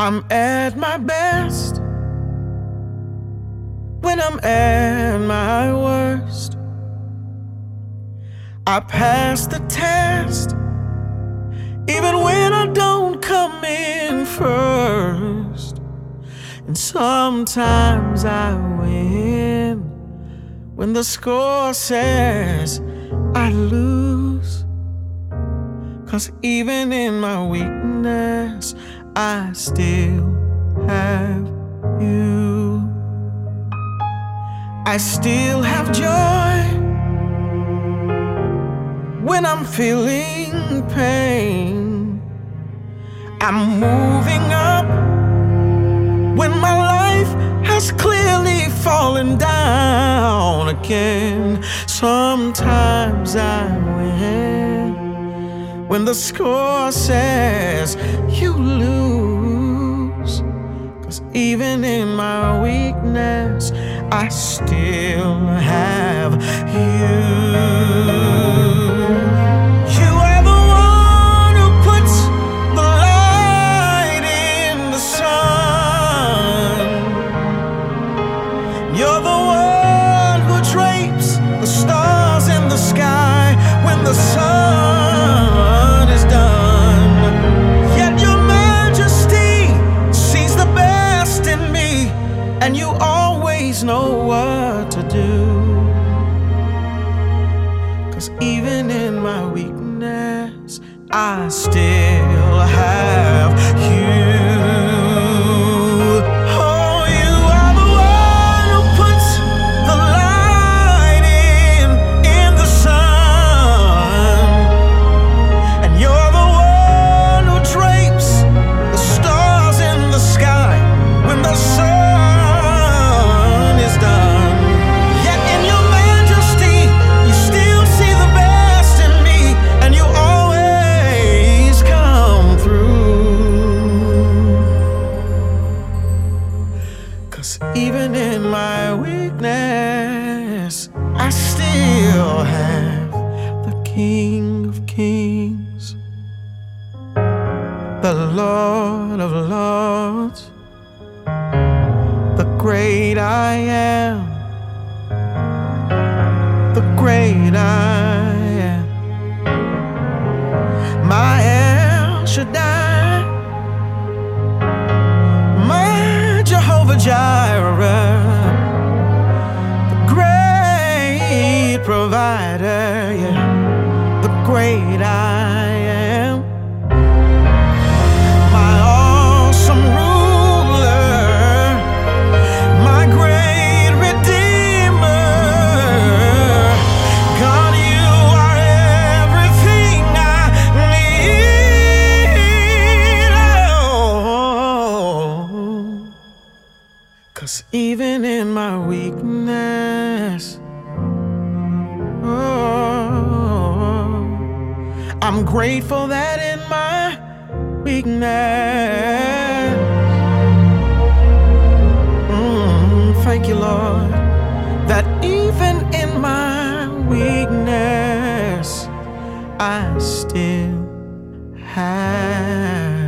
I'm at my best when I'm at my worst. I pass the test even when I don't come in first. And sometimes I win when the score says I lose. Cause even in my weakness, I still have you. I still have joy when I'm feeling pain. I'm moving up when my life has clearly fallen down again. Sometimes I win when the score says you lose. Cause even in my weakness, I still have you. You always know what to do. Cause even in my weakness, I still have you. Lord of Lords, the great I am, the great I am, my El Shaddai, my Jehovah Jireh, the great provider, yeah, the great I am. Cause even in my weakness, oh, I'm grateful that in my weakness, mm, thank you, Lord, that even in my weakness, I still have